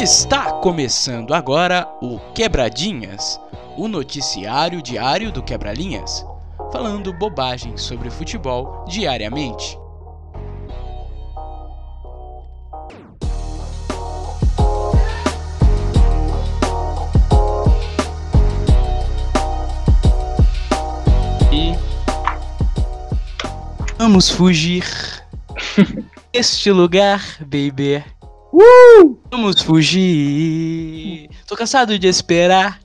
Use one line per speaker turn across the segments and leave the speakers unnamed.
Está começando agora o Quebradinhas, o noticiário diário do Quebralinhas, falando bobagem sobre futebol diariamente. E vamos fugir deste lugar, baby. Vamos fugir. Tô cansado de esperar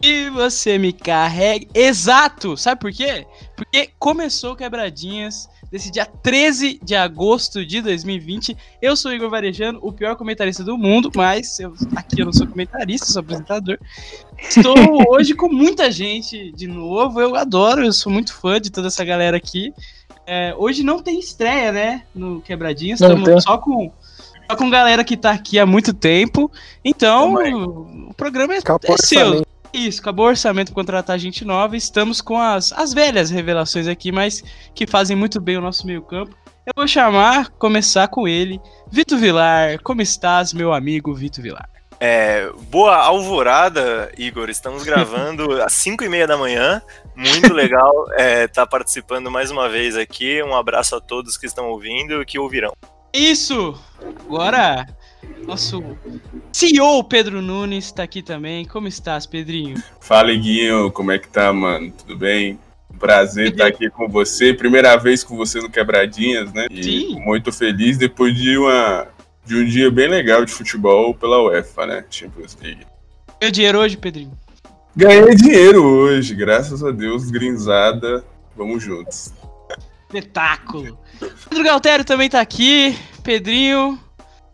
que você me carregue. Exato! Sabe por quê? Porque começou Quebradinhas desse dia 13 de agosto de 2020. Eu sou o Igor Varejano, o pior comentarista do mundo, mas eu, aqui eu não sou comentarista, sou apresentador. Estou hoje com muita gente de novo. Eu adoro, eu sou muito fã de toda essa galera aqui. É, hoje não tem estreia, né? No Quebradinhas. Estamos só com, só com galera que tá aqui há muito tempo. Então, o programa é,
Acabou
é seu. Isso, acabou o orçamento para contratar gente nova. Estamos com as, as velhas revelações aqui, mas que fazem muito bem o nosso meio-campo. Eu vou chamar, começar com ele, Vitor Vilar. Como estás, meu amigo Vitor Vilar?
É, boa alvorada, Igor. Estamos gravando às 5 e meia da manhã. Muito legal estar participando mais uma vez aqui. Um abraço a todos que estão ouvindo e que ouvirão.
Isso! Agora, nosso CEO Pedro Nunes está aqui também. Como estás, Pedrinho?
Fala, Guinho, como é que tá, mano? Tudo bem? Prazer estar aqui com você. Primeira vez com você no Quebradinhas, né? E
Sim.
muito feliz depois de, uma, de um dia bem legal de futebol pela UEFA, né? Champions League.
Ganhou dinheiro hoje, Pedrinho?
Ganhei dinheiro hoje, graças a Deus, grinzada. Vamos juntos.
Espetáculo! Pedro Galtério também tá aqui. Pedrinho.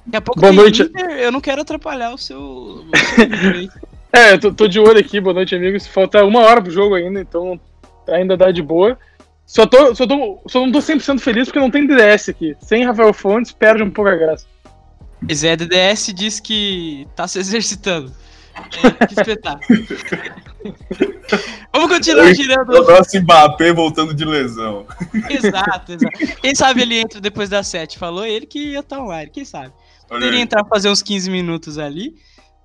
Daqui a pouco
Boa
tem
noite.
Inter, Eu não quero atrapalhar o seu. o.
É, eu tô, tô de olho aqui, boa noite, amigos. Falta uma hora pro jogo ainda, então ainda dá de boa. Só, tô, só, tô, só não tô 100% feliz porque não tem DDS aqui. Sem Rafael Fontes, perde um pouco a graça.
Pois é, DDS diz que tá se exercitando. É, que espetáculo. Vamos continuar girando.
O nosso Mbappé voltando de lesão.
Exato, exato. Quem sabe ele entra depois das 7. Falou ele que ia estar online, quem sabe? Poderia entrar fazer uns 15 minutos ali.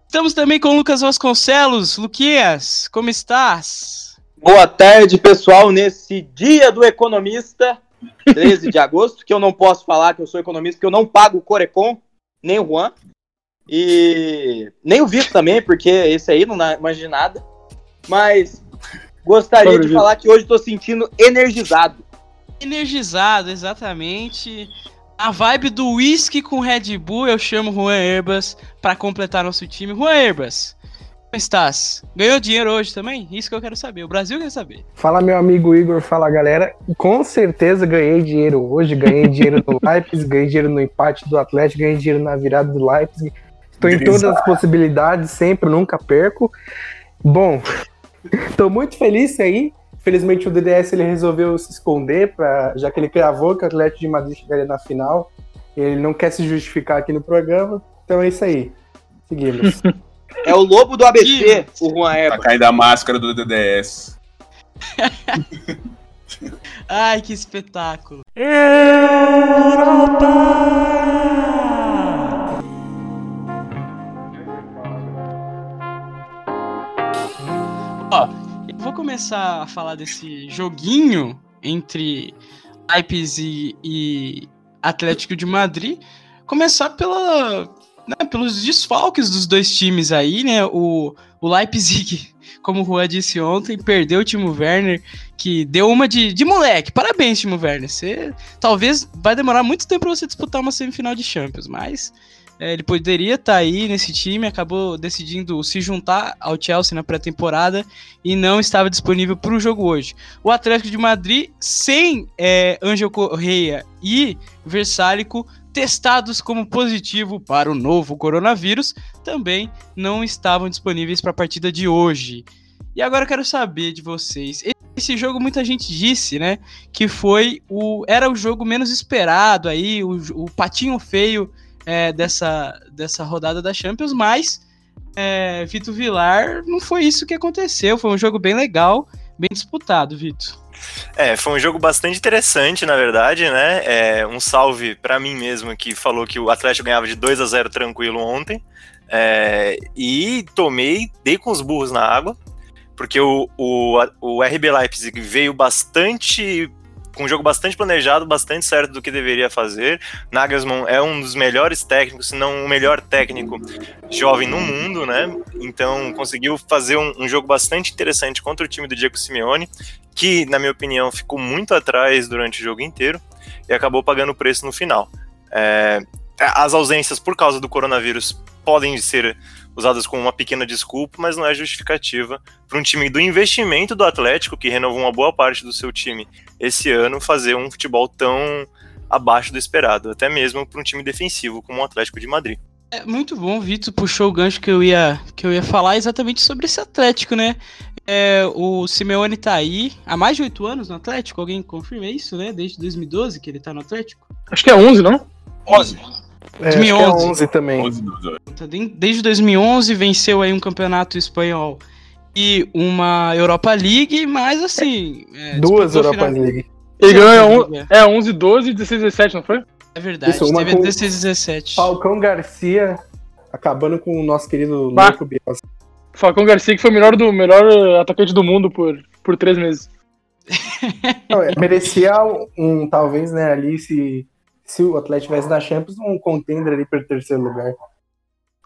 Estamos também com o Lucas Vasconcelos. Luquias, como estás?
Boa tarde, pessoal. Nesse dia do economista, 13 de agosto, que eu não posso falar que eu sou economista, porque eu não pago o Corecon, nem o Juan, e nem o Vitor também, porque esse aí não de nada. Mas gostaria de
Vitor.
falar que hoje estou sentindo energizado.
Energizado, exatamente. A vibe do whisky com Red Bull, eu chamo Juan Herbas para completar nosso time. Juan Herbas, como estás? Ganhou dinheiro hoje também? Isso que eu quero saber. O Brasil quer saber.
Fala meu amigo Igor, fala galera. Com certeza ganhei dinheiro hoje, ganhei dinheiro no Leipzig, ganhei dinheiro no empate do Atlético, ganhei dinheiro na virada do Leipzig. Estou em todas as possibilidades, sempre, nunca perco. Bom, estou muito feliz aí. Felizmente o DDS ele resolveu se esconder, pra, já que ele cravou que o Atlético de Madrid chegaria na final. Ele não quer se justificar aqui no programa, então é isso aí. Seguimos.
É o lobo do ABC, o Juan
Tá
Eba.
caindo a máscara do DDS.
Ai, que espetáculo. Ó, começar a falar desse joguinho entre Leipzig e Atlético de Madrid. Começar pela, né, pelos desfalques dos dois times aí, né? O, o Leipzig, como o Juan disse ontem, perdeu o Timo Werner, que deu uma de, de moleque. Parabéns, Timo Werner. Você talvez vai demorar muito tempo pra você disputar uma semifinal de Champions, mas é, ele poderia estar aí nesse time, acabou decidindo se juntar ao Chelsea na pré-temporada e não estava disponível para o jogo hoje. O Atlético de Madrid, sem é, Angel Correia e Versálico, testados como positivo para o novo coronavírus, também não estavam disponíveis para a partida de hoje. E agora eu quero saber de vocês. Esse jogo muita gente disse, né, que foi o era o jogo menos esperado aí, o, o patinho feio é, dessa, dessa rodada da Champions, mas é, Vitor Vilar não foi isso que aconteceu. Foi um jogo bem legal, bem disputado, Vitor.
É, foi um jogo bastante interessante, na verdade, né? É, um salve pra mim mesmo que falou que o Atlético ganhava de 2 a 0 tranquilo ontem. É, e tomei, dei com os burros na água, porque o, o, o RB Leipzig veio bastante com um jogo bastante planejado, bastante certo do que deveria fazer. Nagelsmann é um dos melhores técnicos, se não o melhor técnico jovem no mundo, né? Então conseguiu fazer um, um jogo bastante interessante contra o time do Diego Simeone, que, na minha opinião, ficou muito atrás durante o jogo inteiro e acabou pagando o preço no final. É, as ausências por causa do coronavírus podem ser usadas como uma pequena desculpa, mas não é justificativa para um time do investimento do Atlético, que renovou uma boa parte do seu time esse ano, fazer um futebol tão abaixo do esperado, até mesmo para um time defensivo como o Atlético de Madrid.
É muito bom, Vitor puxou o gancho que eu ia que eu ia falar exatamente sobre esse Atlético, né? É, o Simeone tá aí há mais de oito anos no Atlético, alguém confirma isso, né? Desde 2012 que ele tá no Atlético?
Acho que é 11, não?
11.
É,
2011.
acho que é 11 também.
11 12.
De- Desde 2011 venceu aí um campeonato espanhol e uma Europa League, mas assim... é,
Duas Europa
final-
League.
Ele ganhou é,
Europa
on-
League,
é 11, 12, 16, 17, não foi?
É verdade,
Isso, uma
teve
com-
16 17.
Falcão Garcia acabando com o nosso querido
Bah.
Marco Bielsa.
Falcão Garcia, que foi o melhor, do, melhor eh, atacante do mundo por, por três meses.
Não, é, merecia um, talvez, né, ali, se, se o Atlético tivesse na Champions, um contender ali para terceiro lugar.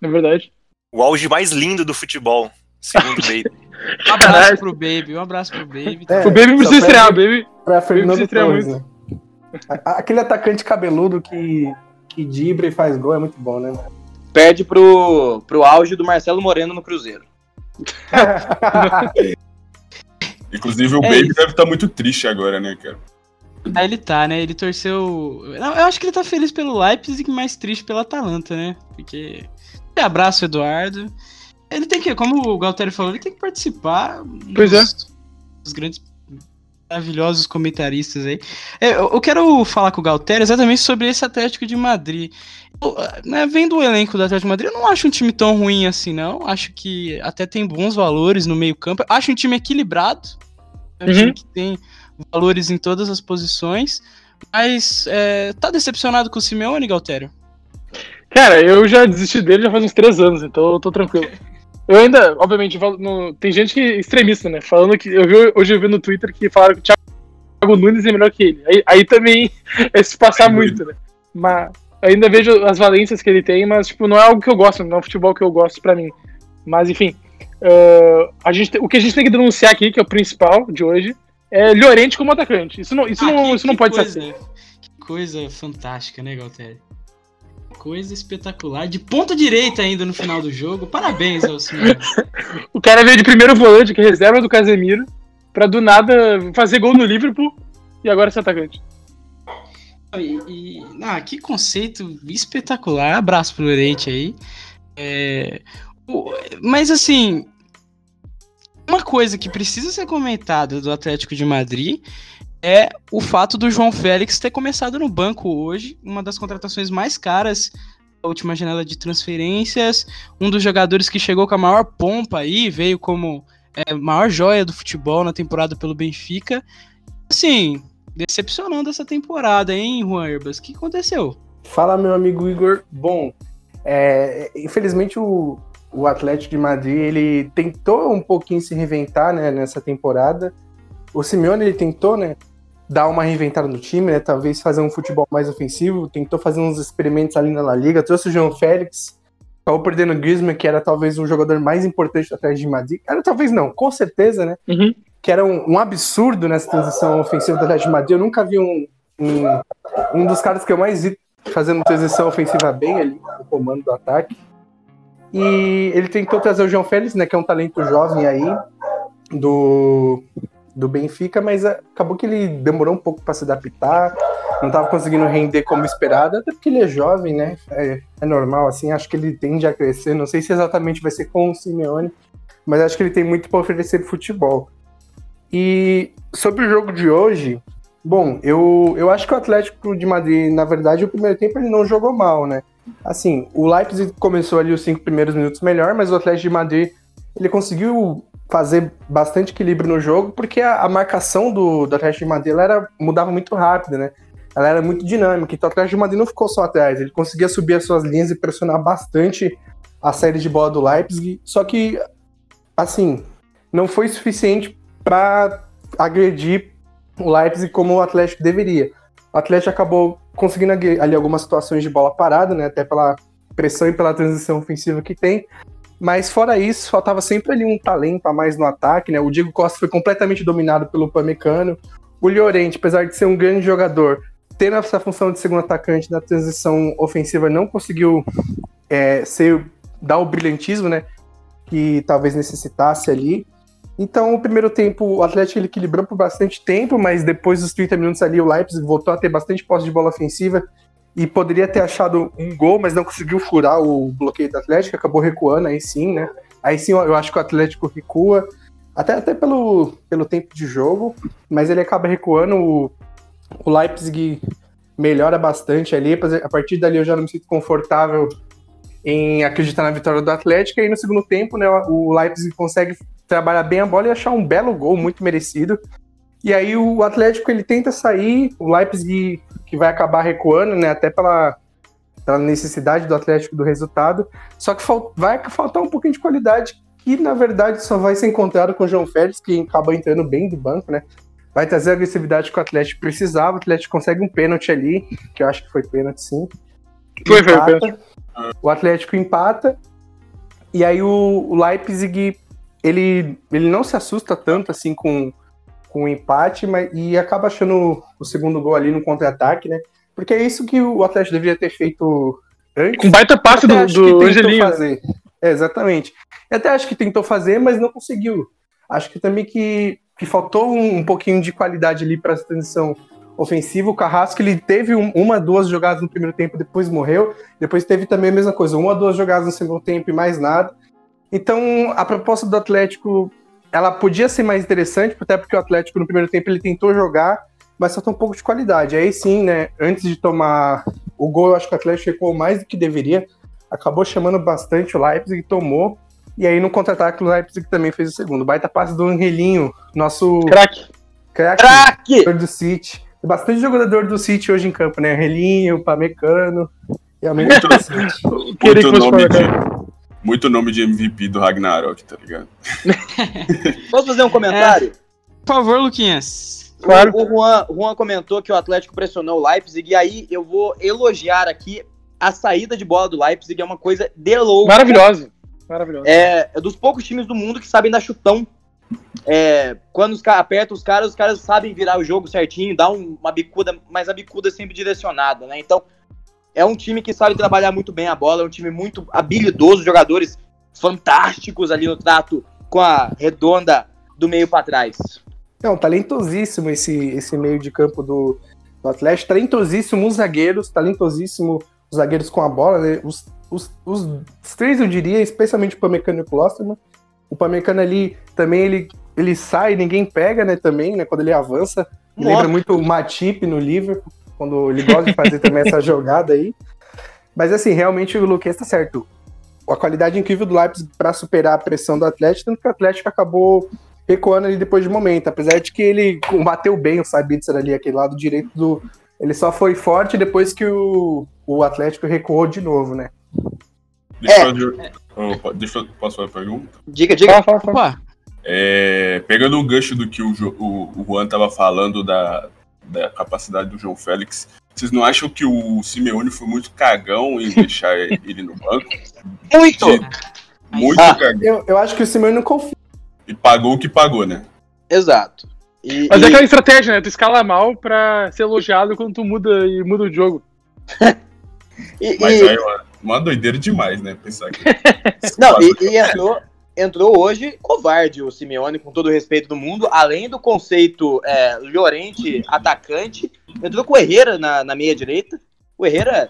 É verdade.
O auge mais lindo do futebol, segundo o Baby.
Um abraço pro Baby, um abraço pro Baby.
É,
o Baby precisa estrear, o Baby.
Pra Fernando Torres, né? Aquele atacante cabeludo que, que dibra e faz gol é muito bom, né?
Perde pro, pro auge do Marcelo Moreno no Cruzeiro.
Inclusive o
É
Baby
isso.
deve estar muito triste agora, né, cara?
Ah, ele tá, né? Ele torceu. Eu acho que ele tá feliz pelo Leipzig e mais triste pela Atalanta, né? Porque. Um abraço, Eduardo. Ele tem que, como o Galtério falou, ele tem que participar
Pois é.
dos, dos grandes, maravilhosos comentaristas aí. É, Eu, eu quero falar com o Galtério exatamente sobre esse Atlético de Madrid. Eu, né, vendo o elenco do Atlético de Madrid, eu não acho um time tão ruim assim, não. Acho que até tem bons valores no meio-campo. Acho um time equilibrado. É um
Uhum.
time que tem valores em todas as posições. Mas é, tá decepcionado com o Simeone, Galtério?
Cara, eu já desisti dele já faz uns três anos, então eu tô tranquilo. Eu ainda, obviamente, no- tem gente que é extremista, né? Falando que. Eu vi, hoje eu vi no Twitter que falaram que o Thiago Nunes é melhor que ele. Aí, aí também é se passar
Sem
muito, né? Mas ainda vejo as valências que ele tem, mas tipo, não é algo que eu gosto, não é um futebol que eu gosto pra mim. Mas enfim. ah, a gente, o que a gente tem que denunciar aqui, que é o principal de hoje, é Llorente como atacante. Isso não, isso
Ah,
não,
que-
isso não pode
coisa,
ser assim.
Que coisa fantástica, né, Galtério? Coisa espetacular. De ponta direita ainda no final do jogo. Parabéns ao Simeone.
O cara veio de primeiro volante, que é reserva do Casemiro, pra do nada fazer gol no Liverpool e agora ser atacante.
E, e- ah, que conceito espetacular. Abraço pro Llorente aí. É, mas assim, uma coisa que precisa ser comentada do Atlético de Madrid é o fato do João Félix ter começado no banco hoje, uma das contratações mais caras da última janela de transferências, um dos jogadores que chegou com a maior pompa aí, veio como é, maior joia do futebol na temporada pelo Benfica. Assim, decepcionando essa temporada, hein, Juan Herbas? O que aconteceu?
Fala, meu amigo Igor. Bom, é, infelizmente o, o Atlético de Madrid ele tentou um pouquinho se reinventar né, nessa temporada. O Simeone ele tentou, né, dar uma reinventada no time, né, talvez fazer um futebol mais ofensivo, tentou fazer uns experimentos ali na La Liga, trouxe o João Félix, acabou perdendo o Griezmann, que era talvez o jogador mais importante do Atlético de Madrid. Era talvez não, com certeza, né?
Uhum.
que era um, um absurdo nessa transição ofensiva do Atlético de Madrid. Eu nunca vi um, um, um dos caras que eu mais vi fazendo transição ofensiva bem ali, no comando do ataque. E ele tentou trazer o João Félix, né, que é um talento jovem aí, do, do Benfica, mas acabou que ele demorou um pouco para se adaptar, não estava conseguindo render como esperado, até porque ele é jovem, né? É, é normal, assim, acho que ele tende a crescer. Não sei se exatamente vai ser com o Simeone, mas acho que ele tem muito para oferecer futebol. E sobre o jogo de hoje, bom, eu, eu acho que o Atlético de Madrid, na verdade, o primeiro tempo ele não jogou mal, né? Assim, o Leipzig começou ali os cinco primeiros minutos melhor, mas o Atlético de Madrid ele conseguiu fazer bastante equilíbrio no jogo, porque a, a marcação do, do Atlético de Madrid era, mudava muito rápido, né? Ela era muito dinâmica, então o Atlético de Madrid não ficou só atrás, ele conseguia subir as suas linhas e pressionar bastante a série de bola do Leipzig, só que, assim, não foi suficiente para agredir o Leipzig como o Atlético deveria. O Atlético acabou conseguindo ali algumas situações de bola parada, né, até pela pressão e pela transição ofensiva que tem, mas fora isso, faltava sempre ali um talento a mais no ataque, né? O Diego Costa foi completamente dominado pelo Pamecano. O Llorente, apesar de ser um grande jogador, tendo essa função de segundo atacante na transição ofensiva, não conseguiu é, ser, dar o brilhantismo, né? Que talvez necessitasse ali. Então, o primeiro tempo, o Atlético ele equilibrou por bastante tempo, mas depois dos 30 minutos ali, o Leipzig voltou a ter bastante posse de bola ofensiva e poderia ter achado um gol, mas não conseguiu furar o bloqueio do Atlético, acabou recuando, aí sim, né? Aí sim eu acho que o Atlético recua, até, até pelo, pelo tempo de jogo, mas ele acaba recuando, o, o Leipzig melhora bastante ali, a partir dali eu já não me sinto confortável em acreditar na vitória do Atlético, e aí no segundo tempo, né, o Leipzig consegue trabalhar bem a bola e achar um belo gol, muito merecido, e aí o Atlético ele tenta sair, o Leipzig que vai acabar recuando, né? Até pela, pela necessidade do Atlético do resultado. Só que fal vai faltar um pouquinho de qualidade, que na verdade só vai ser encontrado com o João Félix, que acaba entrando bem do banco, né? Vai trazer a agressividade que o Atlético precisava. O Atlético consegue um pênalti ali, que eu acho que foi pênalti sim.
Foi, foi pênalti.
O Atlético empata. E aí o, o Leipzig, ele, ele não se assusta tanto assim com com o empate mas, e acaba achando o segundo gol ali no contra-ataque, né? Porque é isso que o Atlético deveria ter feito antes.
Com baita passe do, do Angelinho.
Fazer. É, exatamente. Eu até acho que tentou fazer, mas não conseguiu. Acho que também que, que faltou um, um pouquinho de qualidade ali para a transição ofensiva. O Carrasco ele teve um, uma, duas jogadas no primeiro tempo, depois morreu. Depois teve também a mesma coisa, uma, duas jogadas no segundo tempo e mais nada. Então, a proposta do Atlético ela podia ser mais interessante, até porque o Atlético no primeiro tempo ele tentou jogar, mas só tem um pouco de qualidade. Aí sim, né, antes de tomar o gol, eu acho que o Atlético recuou mais do que deveria, acabou chamando bastante o Leipzig, tomou, e aí no contra-ataque o Leipzig também fez o segundo. Baita passe do Angelinho, nosso...
Crack!
Crack! Crack! do City. Tem bastante jogador do City hoje em campo, né? Angelinho, Pamecano, realmente interessante.
Queria que fosse muito nome de MVP do Ragnarok, tá ligado?
Posso fazer um comentário? É,
por favor, Luquinhas.
Claro. O, o Juan, Juan comentou que o Atlético pressionou o Leipzig, e aí eu vou elogiar aqui a saída de bola do Leipzig, é uma coisa de louco.
Maravilhosa. Maravilhosa.
É, é dos poucos times do mundo que sabem dar chutão. É, quando os apertam os caras, os caras sabem virar o jogo certinho, um, uma bicuda, mas a bicuda é sempre direcionada, né? Então, é um time que sabe trabalhar muito bem a bola, é um time muito habilidoso, jogadores fantásticos ali no trato com a redonda do meio para trás.
Não, talentosíssimo esse, esse meio de campo do, do Atlético, talentosíssimo os zagueiros, talentosíssimo os zagueiros com a bola, né? os, os, os, três eu diria, especialmente o Pamecano e. O Pamecano ali também ele, ele sai, ninguém pega, né, também, né, quando ele avança. Lembra muito o Matip no Liverpool quando ele gosta de fazer também essa jogada aí. Mas assim, realmente o Luquez tá certo. A qualidade incrível do Leipzig para superar a pressão do Atlético, tanto que o Atlético acabou recuando ali depois de momento, apesar de que ele combateu bem o Sabitzer ali, aquele lado direito do. Ele só foi forte depois que o, o Atlético recuou de novo, né?
Deixa, é. eu, oh, deixa eu. Posso fazer a pergunta?
Diga, diga. Fala, fala,
fala. É, pegando o gancho do que o, o, o Juan tava falando da, da capacidade do João Félix. Vocês não acham que o Simeone foi muito cagão em deixar ele no banco?
Muito!
muito ah, cagão.
Eu, eu, acho que o Simeone não confia.
E pagou o que pagou, né?
Exato. E,
Mas e... é aquela estratégia, né? Tu escala mal pra ser elogiado quando tu muda e muda o jogo.
e, Mas aí, uma, uma doideira demais, né? Pensar que.
não, e, e entrou, entrou hoje covarde o Simeone, com todo o respeito do mundo, além do conceito é, Llorente atacante, entrou com o Herrera na, na meia direita. O Herrera,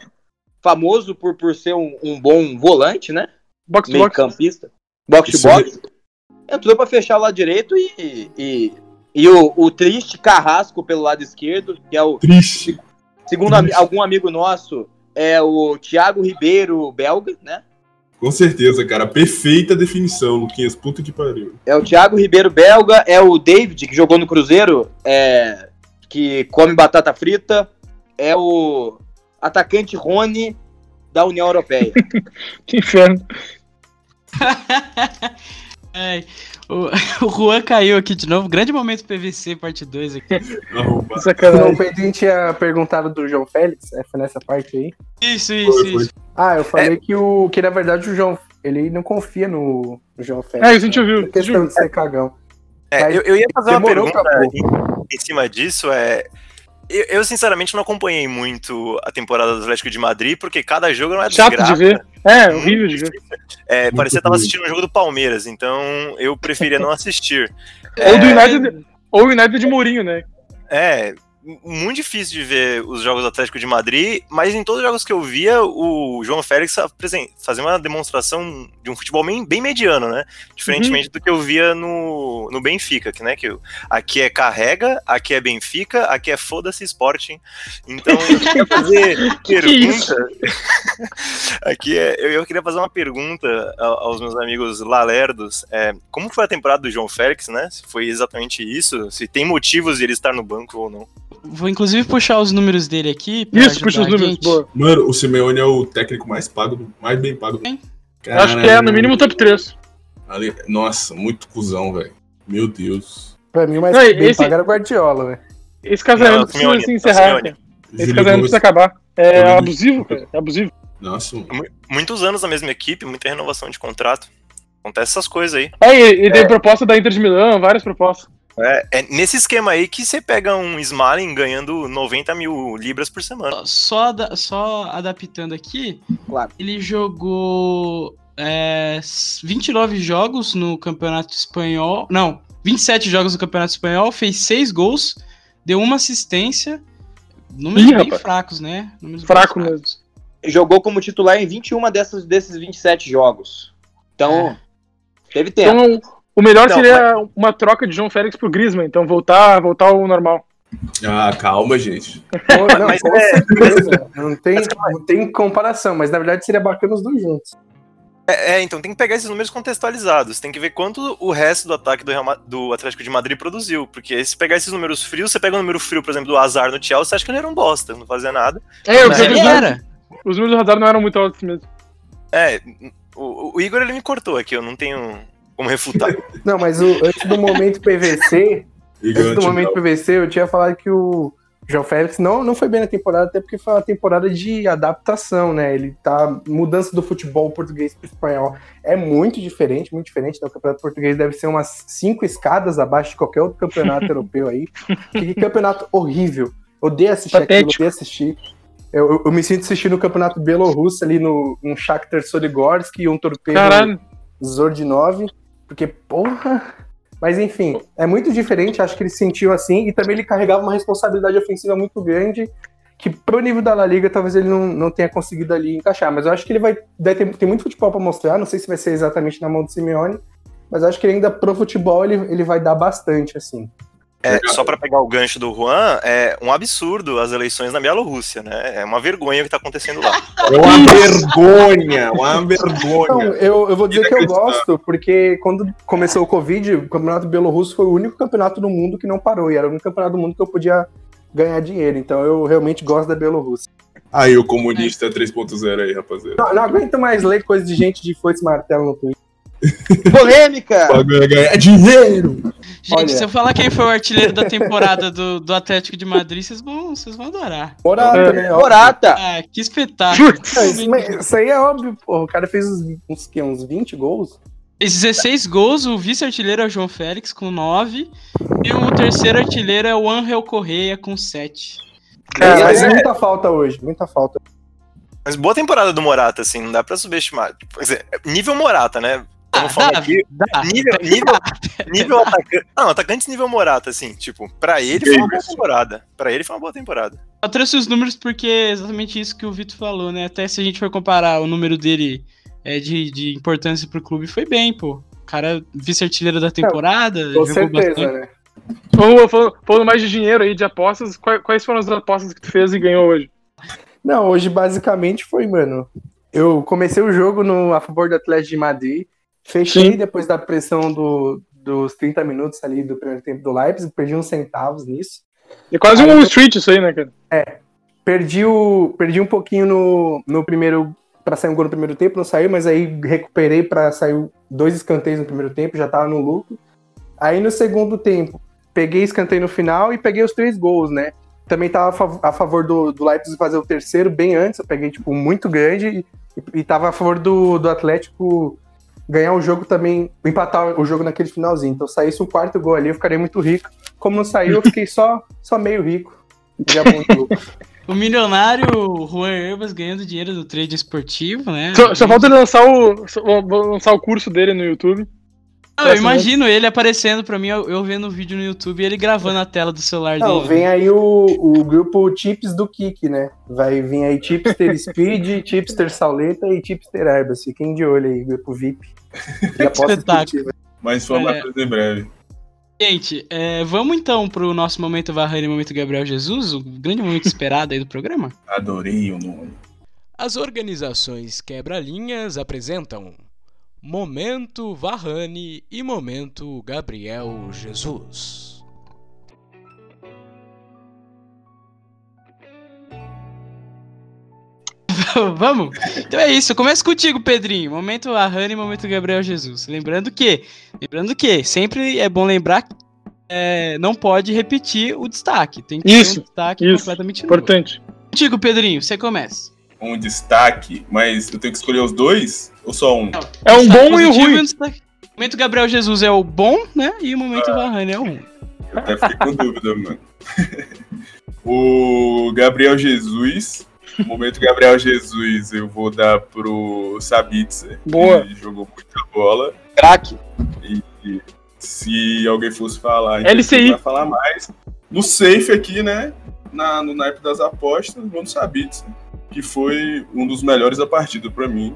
famoso por, por ser um, um bom volante, né?
Box
meio box. campista. Box to box. Entrou para fechar o lado direito e, e, e o, o, triste Carrasco pelo lado esquerdo, que é o.
Triste.
Segundo triste. algum amigo nosso, é o Thiago Ribeiro, belga, né?
Com certeza, cara. Perfeita definição, Luquinhas. Puta que pariu.
É o Thiago Ribeiro Belga, é o David, que jogou no Cruzeiro, é, que come batata frita, é o atacante Rony da União Europeia.
que inferno.
Ai, o, o Juan caiu aqui de novo. Grande momento PVC, parte 2 aqui.
Sacanagem.
a gente tinha perguntado do João Félix, é, foi nessa parte aí.
Isso, isso,
Foi, foi.
isso.
Ah, eu falei que o que na verdade o João ele não confia no, no João Félix.
É, isso a gente ouviu.
Por questão de ser cagão.
É, eu, eu ia fazer uma pergunta em, em cima disso. É, eu, eu, sinceramente não acompanhei muito a temporada do Atlético de Madrid, porque cada jogo não é
Chato de
desgraça.
ver. É, horrível de ver.
É,
Muito
parecia que tava assistindo um jogo do Palmeiras, então eu preferia não assistir.
Ou do
É,
United, ou o United de Mourinho, né?
É, muito difícil de ver os jogos do Atlético de Madrid, mas em todos os jogos que eu via, o João Félix fazia uma demonstração de um futebol bem, bem mediano, né? Diferentemente do que eu via no, no Benfica, que, né? Que aqui é carrega, aqui é Benfica, aqui é foda-se Sporting. Então, eu queria fazer pergunta. aqui é, eu, eu queria fazer uma pergunta aos meus amigos lalerdos. É, como foi a temporada do João Félix, né? Se foi exatamente isso, se tem motivos de ele estar no banco ou não.
Vou inclusive puxar os números dele aqui.
Isso, puxa os números, boa.
Mano, o Simeone é o técnico mais pago, mais bem pago.
Eu Acho que é no mínimo top 3.
Ali- Nossa, muito cuzão, velho. Meu Deus.
Pra mim, o mais
Não,
bem
esse-
pago era o Guardiola, né?
Esse casamento
Não,
precisa
Simeone,
se encerrar. Cara. Esse
Júlio
casamento
Gomes-
precisa acabar. É
Júlio-
abusivo, cara. É abusivo.
Nossa, mano.
Mu- Muitos anos na mesma equipe, muita renovação de contrato. Acontece essas coisas aí.
É, e, e tem proposta da Inter de Milão, várias propostas.
É, é nesse esquema aí que você pega um Smalling ganhando 90 mil libras por semana.
Só, só adaptando aqui,
Claro.
ele jogou é, s- 29 jogos no Campeonato Espanhol. Não, 27 jogos no Campeonato Espanhol, fez 6 gols, deu uma assistência. Números
Ih,
bem
rapaz.
fracos, né? Números bem
Fraco
fracos.
mesmo.
Jogou como titular em 21 dessas, desses 27 jogos. Então, teve tempo.
Então, o melhor
Não,
seria uma troca de João Félix pro Griezmann. Então, voltar, voltar ao normal.
Ah, calma, gente.
Pô, não,
Mas
com
é-
certeza. Não tem, não tem comparação, mas na verdade seria bacana os dois juntos.
É, é, então tem que pegar esses números contextualizados. Tem que ver quanto o resto do ataque do, Real Ma- do Atlético de Madrid produziu. Porque se pegar esses números frios, você pega o número frio, por exemplo, do Azar no Chelsea, você acha que ele era um bosta, não fazia nada.
É,
Mas ele era.
os números do Hazard não eram muito altos mesmo.
É, o, o Igor ele me cortou aqui, eu não tenho como refutar.
Não, mas o- antes do momento PVC, antes do momento. PVC, eu tinha falado que o João Félix não, não foi bem na temporada, até porque foi uma temporada de adaptação, né? Ele tá. Mudança do futebol português pro espanhol é muito diferente, muito diferente. Né? O campeonato português deve ser umas cinco escadas abaixo de qualquer outro campeonato europeu aí. Que campeonato horrível. Odeio assistir aquilo,
Patético.
odeio assistir. Eu, eu, eu me sinto assistindo o campeonato belorrusso ali no um Shakhtar Soligorsk e um torpedo
Caralho.
Zordinov, porque, porra. Mas enfim, é muito diferente, acho que ele sentiu assim, e também ele carregava uma responsabilidade ofensiva muito grande, que pro nível da La Liga talvez ele não, não tenha conseguido ali encaixar. Mas eu acho que ele vai, ter, tem muito futebol para mostrar, não sei se vai ser exatamente na mão do Simeone, mas acho que ainda pro futebol ele, ele vai dar bastante, assim.
É, só pra pegar o gancho do Juan, é um absurdo as eleições na Bielorrússia, né? É uma vergonha o que tá acontecendo lá.
É uma vergonha, uma
Então,
vergonha.
eu, eu vou dizer que eu gosto, porque quando começou o Covid, o Campeonato Belorrusso foi o único campeonato do mundo que não parou, e era o único campeonato do mundo que eu podia ganhar dinheiro. Então eu realmente gosto da Bielorrússia.
Aí, o comunista 3.0 aí, rapaziada.
Não, não aguento mais ler coisa de gente de foice martelo no Twitter.
Polêmica!
É ganhar dinheiro.
Gente,
Olha.
se eu falar quem foi o artilheiro da temporada do, do Atlético de Madrid, vocês vão, vocês vão adorar.
Morata,
É.
né?
Morata!
Ah, que espetáculo.
Isso, mas isso aí é óbvio, pô. O cara fez uns, uns, uns 20 gols.
Fez 16 gols, o vice-artilheiro é o João Félix com 9. E o terceiro artilheiro é o Angel Correia com 7.
Cara,
Faz
é-
muita falta hoje, muita falta.
Mas boa temporada do Morata, assim, não dá pra subestimar. Quer dizer, nível Morata, né? Como
Ah,
falando
dá,
aqui,
dá.
nível, nível, nível atacante. Não, atacantes nível Morata, assim, tipo, pra ele foi uma boa temporada. Pra ele foi uma boa temporada.
Eu trouxe os números porque é exatamente isso que o Vitor falou, né? Até se a gente for comparar o número dele é, de, de importância pro clube, foi bem, pô. O cara vice-artilheiro da temporada,
Com
jogou
certeza,
bastante.
né?
Falando, falando- falando mais de dinheiro aí, de apostas, quais, quais foram as apostas que tu fez e ganhou hoje?
Não, hoje basicamente foi, mano. Eu comecei o jogo no, a favor do Atlético de Madrid, fechei
Sim.
depois da pressão do, dos 30 minutos ali do primeiro tempo do Leipzig, perdi uns centavos nisso.
É quase
Aí
um street isso aí, né, cara?
Perdi, o, perdi um pouquinho no, no primeiro pra sair um gol no primeiro tempo, não saiu, mas aí recuperei pra sair dois escanteios no primeiro tempo, já tava no lucro. Aí no segundo tempo, peguei escanteio no final e peguei os três gols, né? Também tava a fav- a favor do, do Leipzig fazer o terceiro bem antes, eu peguei, tipo, muito grande e, e tava a favor do, do Atlético ganhar o jogo também, empatar o jogo naquele finalzinho. Então, saísse um quarto gol ali, eu ficaria muito rico. Como não saiu, eu fiquei só, só meio rico. Já.
O milionário Juan Herbas ganhando dinheiro do trade esportivo, né?
Só, só falta ele lançar o, lançar o curso dele no YouTube.
Não, eu imagino ele aparecendo pra mim, eu, eu vendo o vídeo no YouTube e ele gravando a tela do celular
Não,
dele.
vem aí o, o grupo Chips do Kik, né? Vai vir aí Chipster Speed, Chipster Sauleta e Chipster Herbas. Fiquem de olho aí, grupo VIP. E aposta
Espetáculo.
Mas informações em breve.
Gente, é, vamos então pro nosso momento Varane e momento Gabriel Jesus, o grande momento esperado aí do programa?
Adorei o nome.
As organizações Quebra-Linhas apresentam Momento Varane e Momento Gabriel Jesus.
Vamos? Então é isso, começa contigo, Pedrinho. Momento Arrane e momento Gabriel Jesus. Lembrando que, lembrando que, sempre é bom lembrar que é, não pode repetir o destaque. Tem que ter
Isso,
um destaque
isso,
completamente novo.
Importante.
Contigo, Pedrinho, você começa.
Um destaque, mas eu tenho que escolher os dois ou só um?
É um bom e um ruim.
destaque- O momento Gabriel Jesus é o bom, né? E o momento Varane é o ruim.
Eu até fiquei com dúvida, mano. o Gabriel Jesus. O momento Gabriel Jesus eu vou dar pro Sabitzer.
Boa.
Que jogou muita bola.
Craque.
E se alguém fosse falar,
LCI.
vai falar mais. No safe aqui, né? Na, no naipe das apostas, vou no Sabitzer. Que foi um dos melhores da partida pra mim.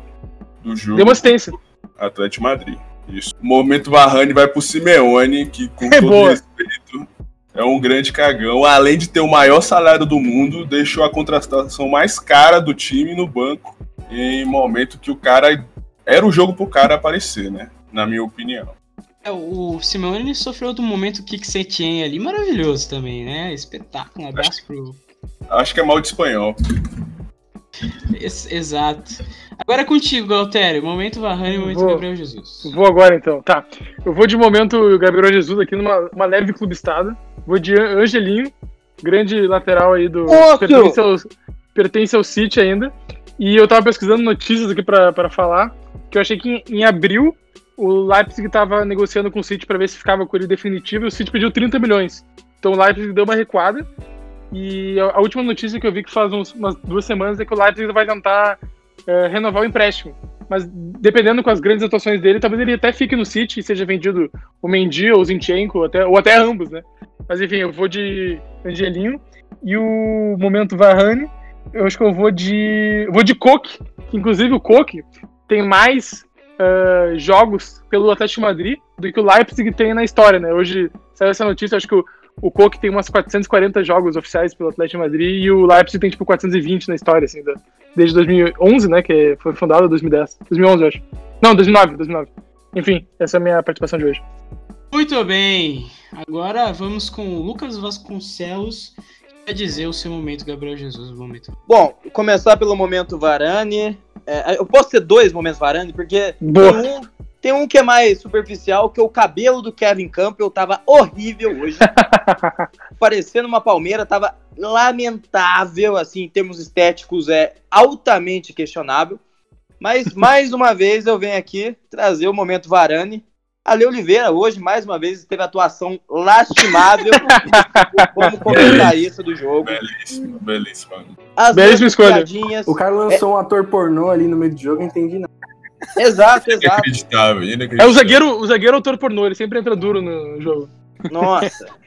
Do jogo.
Deu uma assistência.
Atlético Madrid. Isso. O momento Varane vai pro Simeone, que com
É
todo
boa.
respeito é um grande cagão. Além de ter o maior salário do mundo, deixou a contratação mais cara do time no banco em momento que o cara era o jogo pro cara aparecer, né? Na minha opinião.
É, o Simeone sofreu do momento Kick Setien ali, maravilhoso também, né? Espetáculo, um abraço pro.
Acho que é mal de espanhol.
Ex- Exato. Agora é contigo, Galtério. Momento Varane e momento
Vou.
Gabriel Jesus.
Vou agora então. Tá. Eu vou de momento Gabriel Jesus aqui numa uma leve clubistada. Vou de An- Angelinho, grande lateral aí do.
Outro!
Pertence ao, pertence ao City ainda. E eu tava pesquisando notícias aqui pra, pra falar. Que eu achei que em, em abril o Leipzig tava negociando com o City pra ver se ficava com ele definitivo e o City pediu 30 milhões. Então o Leipzig deu uma recuada. E a, última notícia que eu vi que faz uns- umas duas semanas é que o Leipzig vai tentar eh, renovar o empréstimo. Mas dependendo com as grandes atuações dele, talvez ele até fique no City e seja vendido o Mendy ou o Zinchenko, ou até, ou até ambos, né? Mas enfim, eu vou de Angelinho. E o momento Varane, eu acho que eu vou de. eu vou de Coque, que inclusive o Coque tem mais ah, jogos pelo Atlético Madrid do que o Leipzig tem na história, né? Hoje saiu essa notícia, acho que o, o Coque tem umas 440 jogos oficiais pelo Atlético de Madrid e o Leipzig tem tipo 420 na história, assim, da- desde 2011, né? Que foi fundado em 2010. 2011, eu acho. Não, 2009, 2009. Enfim, essa é a minha participação de hoje.
Muito bem. Agora vamos com o Lucas Vasconcelos, que vai dizer o seu momento, Gabriel Jesus, o momento.
Bom, começar pelo momento Varane. É, eu posso ter dois momentos Varane, porque um, tem um que é mais superficial, que o cabelo do Kevin Campbell tava horrível hoje. Parecendo uma palmeira, tava lamentável, assim, em termos estéticos, é altamente questionável. Mas, mais uma vez, eu venho aqui trazer o momento Varane. Ale Oliveira, hoje, mais uma vez, teve atuação lastimável como comentarista do jogo.
Belíssimo, belíssimo.
As
Belíssima
mesmas
escolha.
O cara lançou um ator pornô ali no meio do jogo, eu entendi nada.
Exato, exato.
Inacreditável,
É
inacreditável.
o zagueiro, o zagueiro autor pornô, ele sempre entra duro no jogo.
Nossa.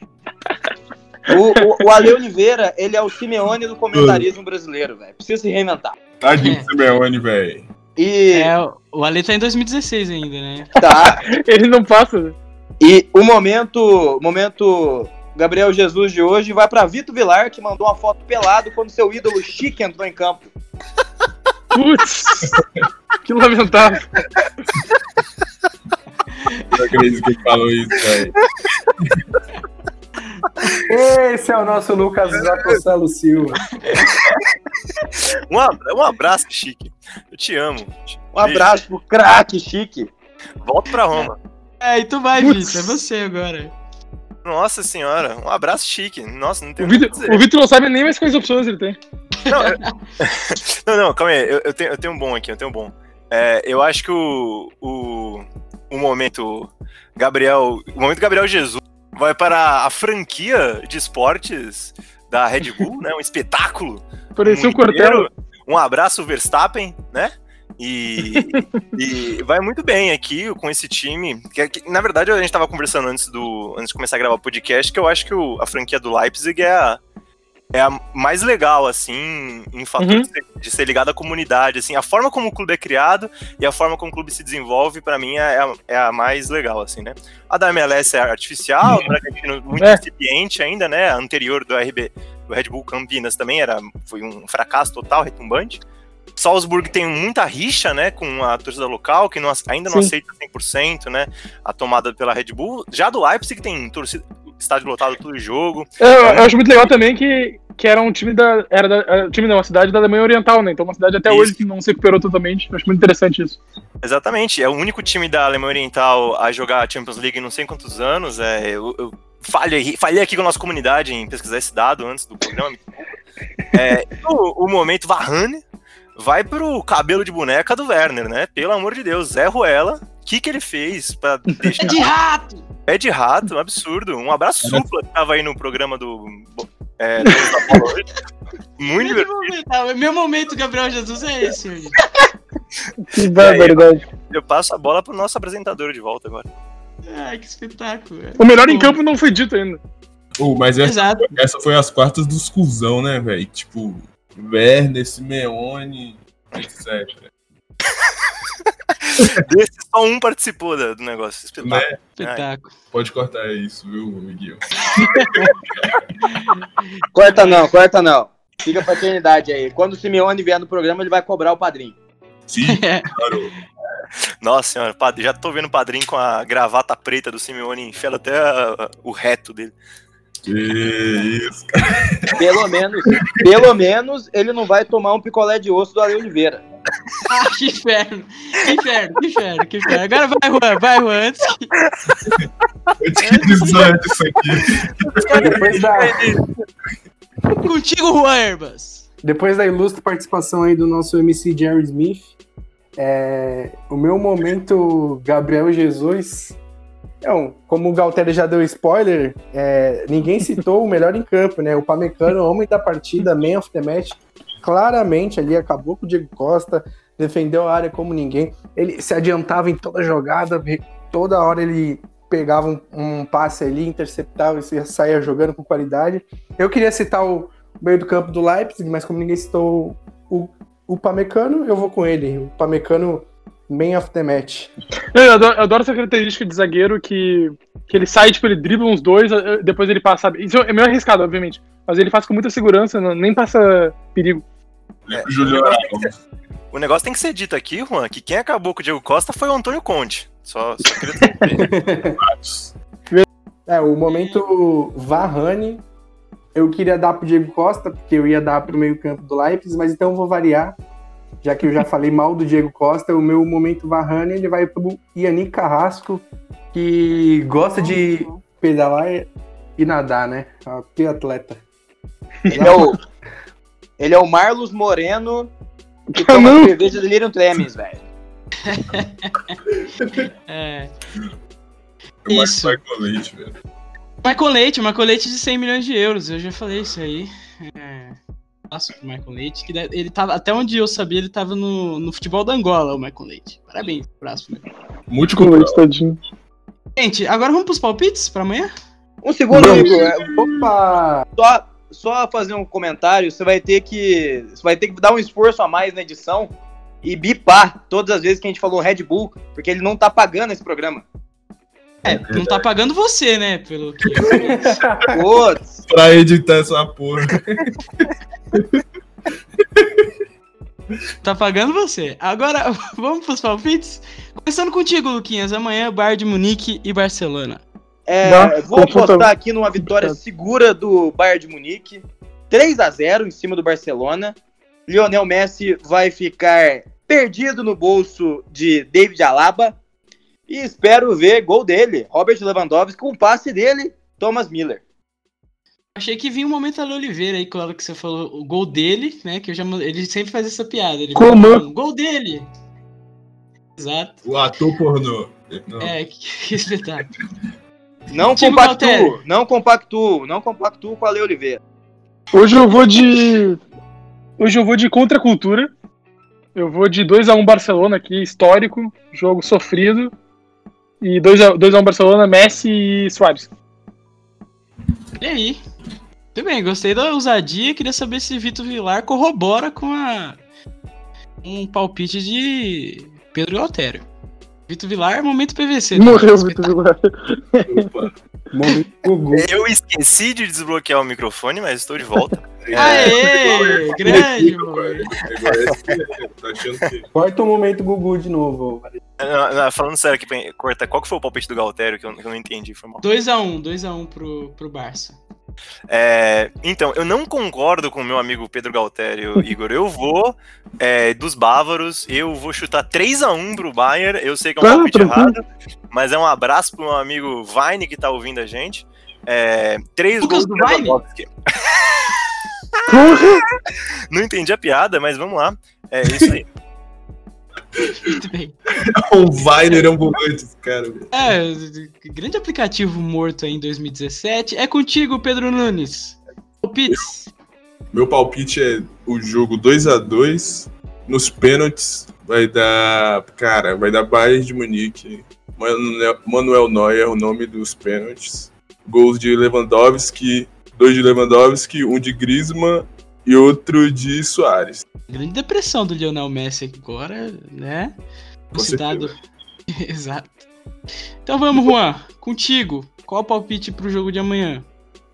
O, o, o Ale Oliveira, ele é o Simeone do comentarismo brasileiro, velho. Precisa se reinventar.
Tadinho do Simeone, velho.
E
É, o Ale tá em 2016 ainda, né?
tá.
Ele não passa.
E o momento, momento Gabriel Jesus de hoje vai pra Vitor Vilar, que mandou uma foto pelado quando seu ídolo Chique entrou em campo.
Putz, que lamentável.
Eu acredito que ele falou isso, velho.
Esse é o nosso Lucas Zacocelo Silva.
Um, ab- um abraço, Chique. Eu te amo.
Um abraço pro craque chique.
Volta pra Roma.
É, e tu vai. Vitor. É você agora.
Nossa senhora, um abraço chique. Nossa, não tem
O Vitor, o Vitor não sabe nem mais quais opções ele tem.
Não, eu- não, não, calma aí. Eu, eu tenho, eu tenho um bom aqui, eu tenho um bom. É, eu acho que o, o, o momento Gabriel. O momento Gabriel Jesus vai para a franquia de esportes da Red Bull, né? Um espetáculo.
Parecia um
inteiro.
Cortella.
Um abraço, Verstappen, né? E, e vai muito bem aqui com esse time. Que, que, na verdade, a gente estava conversando antes, do, antes de começar a gravar o podcast que eu acho que o- a franquia do Leipzig é a, é a mais legal, assim, em fator
Uhum.
de, ser, de ser ligado à comunidade. Assim, a forma como o clube é criado e a forma como o clube se desenvolve, para mim, é a, é a mais legal, assim, né? A da MLS é artificial, do Bragantino muito
É.
incipiente ainda, né? A anterior do RB, do Red Bull Campinas também era, foi um fracasso total, retumbante. Salzburg tem muita rixa, né, com a torcida local, que não ainda não
Sim.
aceita 100%, né, a tomada pela Red Bull. Já do Leipzig tem torcida, estádio lotado todo jogo.
Eu, eu acho muito legal também que, que era um time da. Era da, um time não, uma cidade da Alemanha Oriental, né? Então uma cidade até
Isso.
hoje que não se recuperou totalmente. Eu acho muito interessante isso.
Exatamente, é o único time da Alemanha Oriental a jogar a Champions League em não sei quantos anos. É, eu, eu falhei, falhei aqui com a nossa comunidade em pesquisar esse dado antes do programa. É, o, o momento Varane vai pro cabelo de boneca do Werner, né? Pelo amor de Deus, Zé Ruela, o que, que ele fez pra deixar.
É de rato!
Pé de rato, um absurdo. Um abraço supla que tava aí no programa do. É, do. Muito
Meu
divertido.
momento, ah, meu momento, Gabriel Jesus, é esse hoje.
Que
barbaridade. Eu passo a bola pro nosso apresentador de volta agora.
Ai, que espetáculo. velho.
O melhor em campo não foi dito ainda.
Ô, mas essa,
Exato.
essa foi as quartas dos cuzão, né, velho? Tipo, Werner, Simeone, etc.
Desse, só um participou do negócio. Espetáculo.
Né?
Espetáculo.
Pode cortar isso, viu, Miguel?
Corta não, corta não. Fica pra eternidade aí. Quando o Simeone vier no programa, ele vai cobrar o padrinho.
Sim,
É.
claro.
Nossa senhora, já tô vendo o padrinho com a gravata preta do Simeone enfiando até a- o reto dele.
Que isso, cara.
Pelo menos, pelo menos, ele não vai tomar um picolé de osso do Ale Oliveira.
Ah, que inferno. Que inferno, que inferno, que inferno. Agora vai, Juan, vai, Juan. Antes que...
Antes que desande isso aqui.
Depois da,
Contigo, Juan Herbas.
depois da ilustre participação aí do nosso MC Jerry Smith, é, o meu momento Gabriel Jesus. Não, como o Galtério já deu spoiler, é, ninguém citou o melhor em campo, né? O Pamecano, homem da partida, man of the match, claramente ali acabou com o Diego Costa, defendeu a área como ninguém. Ele se adiantava em toda jogada, toda hora ele pegava um, um passe ali, interceptava e saía jogando com qualidade. Eu queria citar o meio do campo do Leipzig, mas como ninguém citou o, o Pamecano, eu vou com ele. O Pamecano, man of the match.
Eu adoro, eu adoro essa característica de zagueiro que, que ele sai, tipo, ele dribla uns dois, eh, depois ele passa. Isso é meio arriscado, obviamente. Mas ele faz com muita segurança, nem passa perigo.
Lembra o Juliano Alves.
O negócio tem que ser dito aqui, Juan, que quem acabou com o Diego Costa foi o Antônio Conte. Só, só queria.
É, o momento Varane, eu queria dar pro Diego Costa, porque eu ia dar pro meio campo do Leipzig, mas então eu vou variar. Já que eu já falei mal do Diego Costa, o meu momento Varane, ele vai pro Yannick Carrasco, que gosta de pedalar e- nadar, né? Que atleta.
Ele é o, ele é o Marlos Moreno que
Ah,
toma
não.
cerveja do Lirium Tremens, velho.
É. Isso.
Michael Leite, velho.
Michael Leite, Michael Leite de 100 milhões de euros. Eu já falei isso aí. É. Passo pro Michael Leite, que ele tava, até onde eu sabia, ele tava no, no futebol da Angola, o Michael Leite. Parabéns, abraço. Michael.
Multicultural.
tadinho.
Gente, agora vamos pros palpites pra amanhã?
Um segundo,
Vamos.
Igor. é,
Opa!
Só, só fazer um comentário. Você vai ter que. Você vai ter que dar um esforço a mais na edição e bipar todas as vezes que a gente falou Red Bull, porque ele não tá pagando esse programa.
É, não tá pagando você, né? Pelo que.
Putz.
Pra editar essa porra.
Tá pagando você. Agora, vamos pros palpites? Começando contigo, Luquinhas. Amanhã, Bayern de Munique e Barcelona.
É, vou apostar aqui numa vitória segura do Bayern de Munique. 3 a 0 em cima do Barcelona. Lionel Messi vai ficar perdido no bolso de David Alaba. E espero ver gol dele, Robert Lewandowski, com o passe dele, Thomas Miller.
Achei que vinha um momento ali Oliveira aí, claro que você falou o gol dele, né? Que eu já, ele sempre faz essa piada. Ele
Como?
fala, Gol dele! Exato.
O ator pornô. Não.
É, que, que espetáculo.
Não compactuo, não compactuo, não compactuo com a Lei Oliveira.
Hoje eu vou de. Hoje eu vou de contracultura. Eu vou de 2x1 Barcelona aqui, histórico, jogo sofrido. E 2x1 Barcelona, Messi e Soares.
E aí? Muito bem, gostei da ousadia. Queria saber se Vitor Vilar corrobora com a um palpite de Pedro Galtério. Vitor Vilar, momento PVC.
Morreu o. Vitor Vilar.
Opa.
Momento Gugu.
Eu esqueci de desbloquear o microfone, mas estou de volta.
Aê! Grande.
Tá.
Corta o momento Gugu de novo.
Não, não, falando sério aqui, pra- corta, qual que foi o palpite do Galtério que eu, que eu não entendi, foi mal.
2x1, 2x1 pro, pro Barça.
É, então, eu não concordo com o meu amigo Pedro Galtério, Igor. Eu vou é, dos bávaros, eu vou chutar 3x1 pro Bayern. Eu sei que é um
Tá,
palpite
tranquilo.
errado, mas é um abraço pro meu amigo Vine que tá ouvindo a gente. É, três
Lucas
gols
do Vine?
Não entendi a piada, mas vamos lá. É isso aí.
Muito bem.
Um Viner ambulante, esse cara.
É, grande aplicativo morto aí em 2017. É contigo, Pedro Nunes. Palpites.
Meu palpite é o jogo 2 a 2 Nos pênaltis vai dar. Cara, vai dar Bayern de Munique. Manuel, Manuel Neuer, o nome dos pênaltis. Gols de Lewandowski. Dois de Lewandowski, um de Griezmann e outro de Soares.
Grande depressão do Lionel Messi agora, né?
Com
Citado. Exato. Então vamos, Juan. Contigo. Qual o palpite pro jogo de amanhã?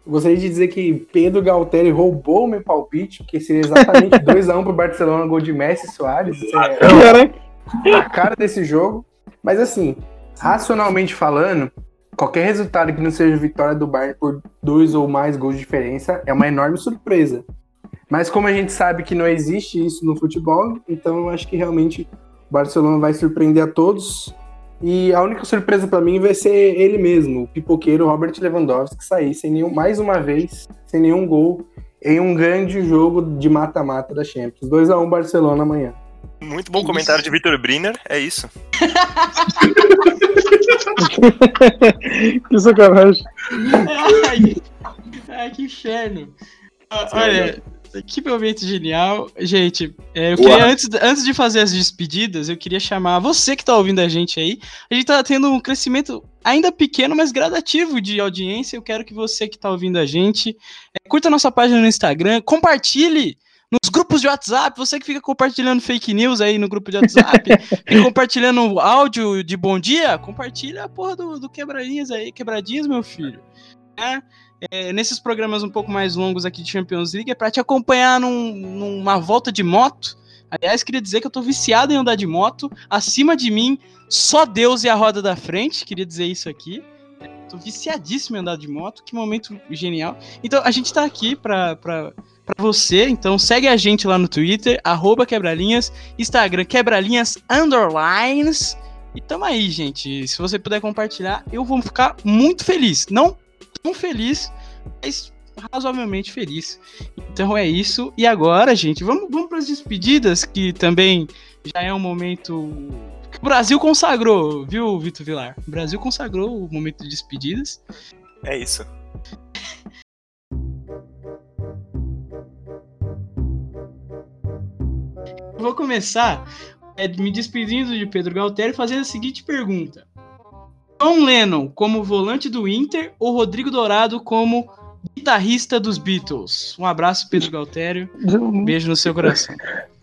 Gostaria de dizer que Pedro Galtelli roubou o meu palpite, que seria exatamente 2x1 pro Barcelona, gol de Messi e Soares. É
Caraca.
a cara desse jogo. Mas assim, racionalmente falando, qualquer resultado que não seja vitória do Bayern por dois ou mais gols de diferença é uma enorme surpresa. Mas como a gente sabe que não existe isso no futebol, então eu acho que realmente o Barcelona vai surpreender a todos. E a única surpresa pra mim vai ser ele mesmo, o pipoqueiro Robert Lewandowski, sair sem nenhum, mais uma vez, sem nenhum gol, em um grande jogo de mata-mata da Champions. 2x1 Barcelona amanhã.
Muito bom comentário de Vitor Briner, é isso.
Que sacanagem.
Ai, ai, que inferno. Ah, Olha, que momento genial. Gente, é, eu queria, antes, antes de fazer as despedidas, eu queria chamar você que tá ouvindo a gente aí. A gente tá tendo um crescimento ainda pequeno, mas gradativo de audiência. Eu quero que você que tá ouvindo a gente é, curta a nossa página no Instagram, compartilhe nos grupos de WhatsApp, você que fica compartilhando fake news aí no grupo de WhatsApp, fica compartilhando áudio de bom dia, compartilha a porra do, do quebradinhas aí, quebradinhas, meu filho. né? É, nesses programas um pouco mais longos aqui de Champions League, é pra te acompanhar num- numa volta de moto. Aliás, queria dizer que eu tô viciado em andar de moto. Acima de mim, só Deus e a roda da frente. Queria dizer isso aqui. Tô viciadíssimo em andar de moto. Que momento genial. Então, a gente tá aqui pra, pra, pra você. Então, segue a gente lá no Twitter, arroba quebralinhas, Instagram, quebralinhas underlines. E tamo aí, gente. Se você puder compartilhar, eu vou ficar muito feliz. Não tão feliz, mas razoavelmente feliz. Então é isso. E agora, gente, vamos, vamos para as despedidas, que também já é um momento que o Brasil consagrou, viu, Vitor Vilar? O Brasil consagrou o momento de despedidas.
É isso.
Vou começar é, me despedindo de Pedro Galtério fazendo a seguinte pergunta. John Lennon como volante do Inter ou Rodrigo Dourado como guitarrista dos Beatles? Um abraço, Pedro Galtério. Um beijo no seu coração.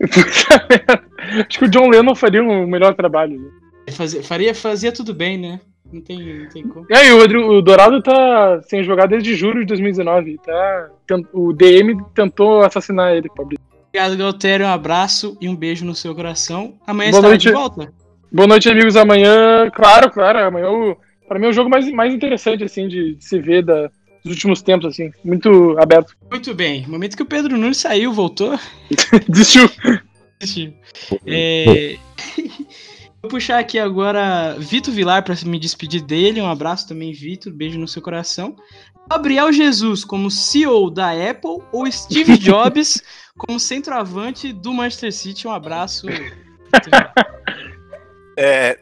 Acho que o John Lennon faria um melhor trabalho. né?
Fazia, faria, fazia tudo bem, né? Não tem, não tem como.
E aí, o, Rodrigo- o Dourado tá sem jogar desde julho de 2019. Tá, o DM tentou assassinar ele, pobre.
Obrigado, Galtério. Um abraço e um beijo no seu coração. Amanhã
Boa
estará
noite.
de volta?
Boa noite, amigos. Amanhã, claro, claro. Amanhã, o- pra mim, é o jogo mais, mais interessante, assim, de, de se ver da, dos últimos tempos, assim. Muito aberto.
Muito bem. No momento que o Pedro Nunes saiu, voltou.
Desistiu.
Assistiu. É... Vou puxar aqui agora Vitor Vilar para me despedir dele. Um abraço também, Vitor. Beijo no seu coração. Gabriel Jesus como CEO da Apple ou Steve Jobs como centroavante do Manchester City. Um abraço.
É,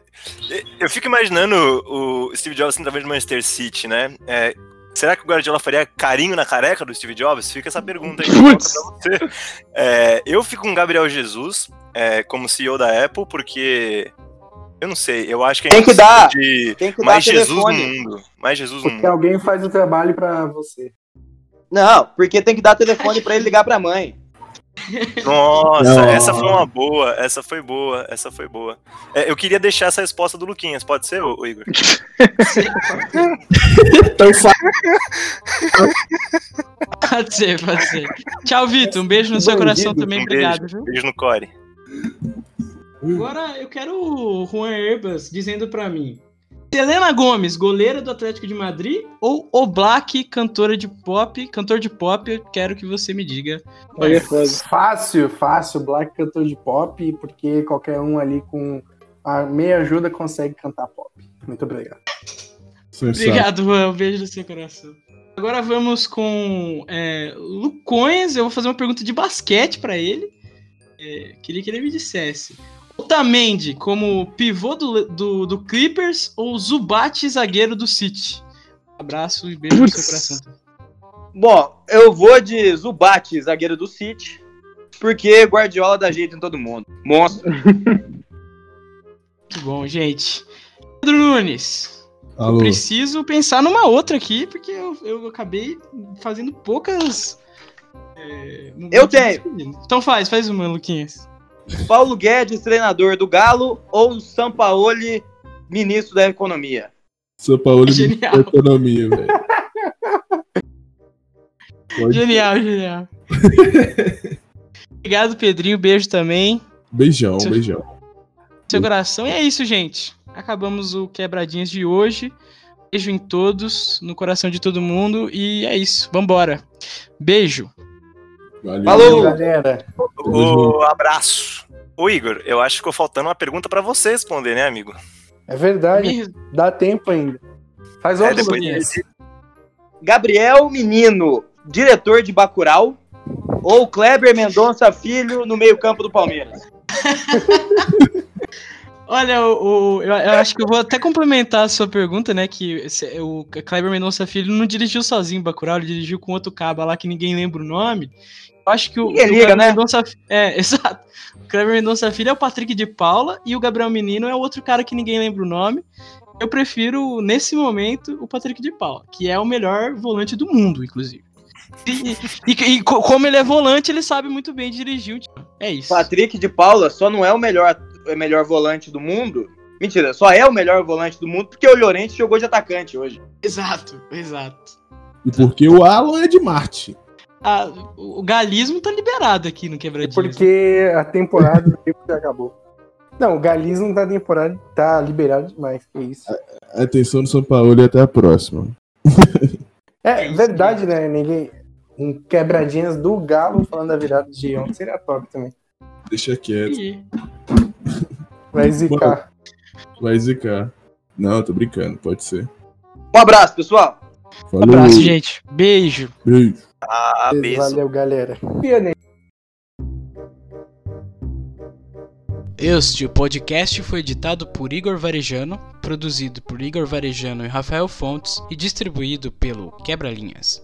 eu fico imaginando o Steve Jobs centroavante do Manchester City, né? É, será que o Guardiola faria carinho na careca do Steve Jobs? Fica essa pergunta aí.
Putz.
pra você. É, eu fico com o Gabriel Jesus é, como CEO da Apple, porque eu não sei, eu acho que a
Tem
gente
que
precisa
dar-
de
Tem que
mais
dar
Jesus
telefone.
no mundo. Mais Jesus no
Porque
mundo.
alguém faz o trabalho pra você.
Não, porque tem que dar telefone pra ele ligar pra mãe.
Nossa,
Não.
essa foi uma boa, essa foi boa, essa foi boa. É, eu queria deixar essa resposta do Luquinhas, pode ser, ô, ô Igor?
Então
Pode ser, pode ser. Tchau, Vitor. Um beijo no seu
Bandido.
coração também.
Um
Obrigado,
beijo,
viu?
beijo no core.
Agora eu quero o Juan Herbas dizendo pra mim. Selena Gomes, goleira do Atlético de Madrid ou Oblak, cantora de pop, cantor de pop, eu quero que você me diga.
É
fácil, fácil. Black cantor de pop, porque qualquer um ali com a meia ajuda consegue cantar pop. Muito obrigado.
Obrigado, Juan. Um beijo no seu coração. Agora vamos com é, Lucões. Eu vou fazer uma pergunta de basquete pra ele. É, queria que ele me dissesse. Otamendi como pivô do, do, do Clippers ou Zubat zagueiro do City? Um abraço e beijo no seu coração.
Bom, eu vou de Zubat, zagueiro do City, porque Guardiola dá jeito em todo mundo. Monstro.
Muito bom, gente. Pedro Nunes. Eu
Alô.
preciso pensar numa outra aqui, porque eu, eu acabei fazendo poucas. é,
Eu tenho.
Então faz, faz uma, Luquinhas.
Paulo Guedes, treinador do Galo, ou Sampaoli, ministro da Economia?
São Paulo de
Genial.
economia, velho. Pode-
Genial, genial. Obrigado, Pedrinho. Beijo também.
Beijão, beijão.
Seu coração. E é isso, gente. Acabamos o Quebradinhas de hoje. Beijo em todos, no coração de todo mundo. E é isso. Vambora. Beijo.
Valeu.
Falou.
Galera,
Ô, abraço. Ô Igor, eu acho que ficou faltando uma pergunta pra você responder, né, amigo?
é verdade.
Me-
Dá tempo ainda. Faz
É,
outro,
depois
Luquinhas.
desse-
Gabriel Menino, diretor de Bacurau, ou Kleber Mendonça Filho, no meio-campo do Palmeiras?
Olha, o, o- eu, eu acho que eu vou até complementar a sua pergunta, né? Que esse- o Kleber Mendonça Filho não dirigiu sozinho Bacurau, ele dirigiu com outro cabo lá que ninguém lembra o nome. Eu acho que o,
Ninguém
o
liga,
Kleber
né?
Mendonça É, exato. O Kleber Mendonça Filho é o Patrick de Paula e o Gabriel Menino é outro cara que ninguém lembra o nome. Eu prefiro, nesse momento, o Patrick de Paula, que é o melhor volante do mundo, inclusive. E, e- e co- como ele é volante, ele sabe muito bem dirigir o time. É isso.
Patrick de Paula só não é o melhor, o melhor volante do mundo. Mentira, só é o melhor volante do mundo porque o Llorente jogou de atacante hoje.
Exato, exato.
E porque o Alan é de Marte.
Ah, o galismo tá liberado aqui no
É
quebradinho.
porque a temporada do tempo já acabou. Não, o Galismo da temporada tá liberado demais. Que isso.
Atenção do São Paulo e até a próxima.
É,
isso,
verdade, né? Ninguém. Um quebradinhas do Galo falando da virada de ontem seria top também.
Deixa quieto.
Ih,
Vai zicar.
Vai zicar. Não, tô brincando, pode ser.
Um abraço, pessoal.
Falou.
Abraço, gente. Beijo.
Beijo.
Ah, beijo.
Valeu, galera.
Este podcast foi editado por Igor Varejano, produzido por Igor Varejano e Rafael Fontes e distribuído pelo Quebra-Linhas.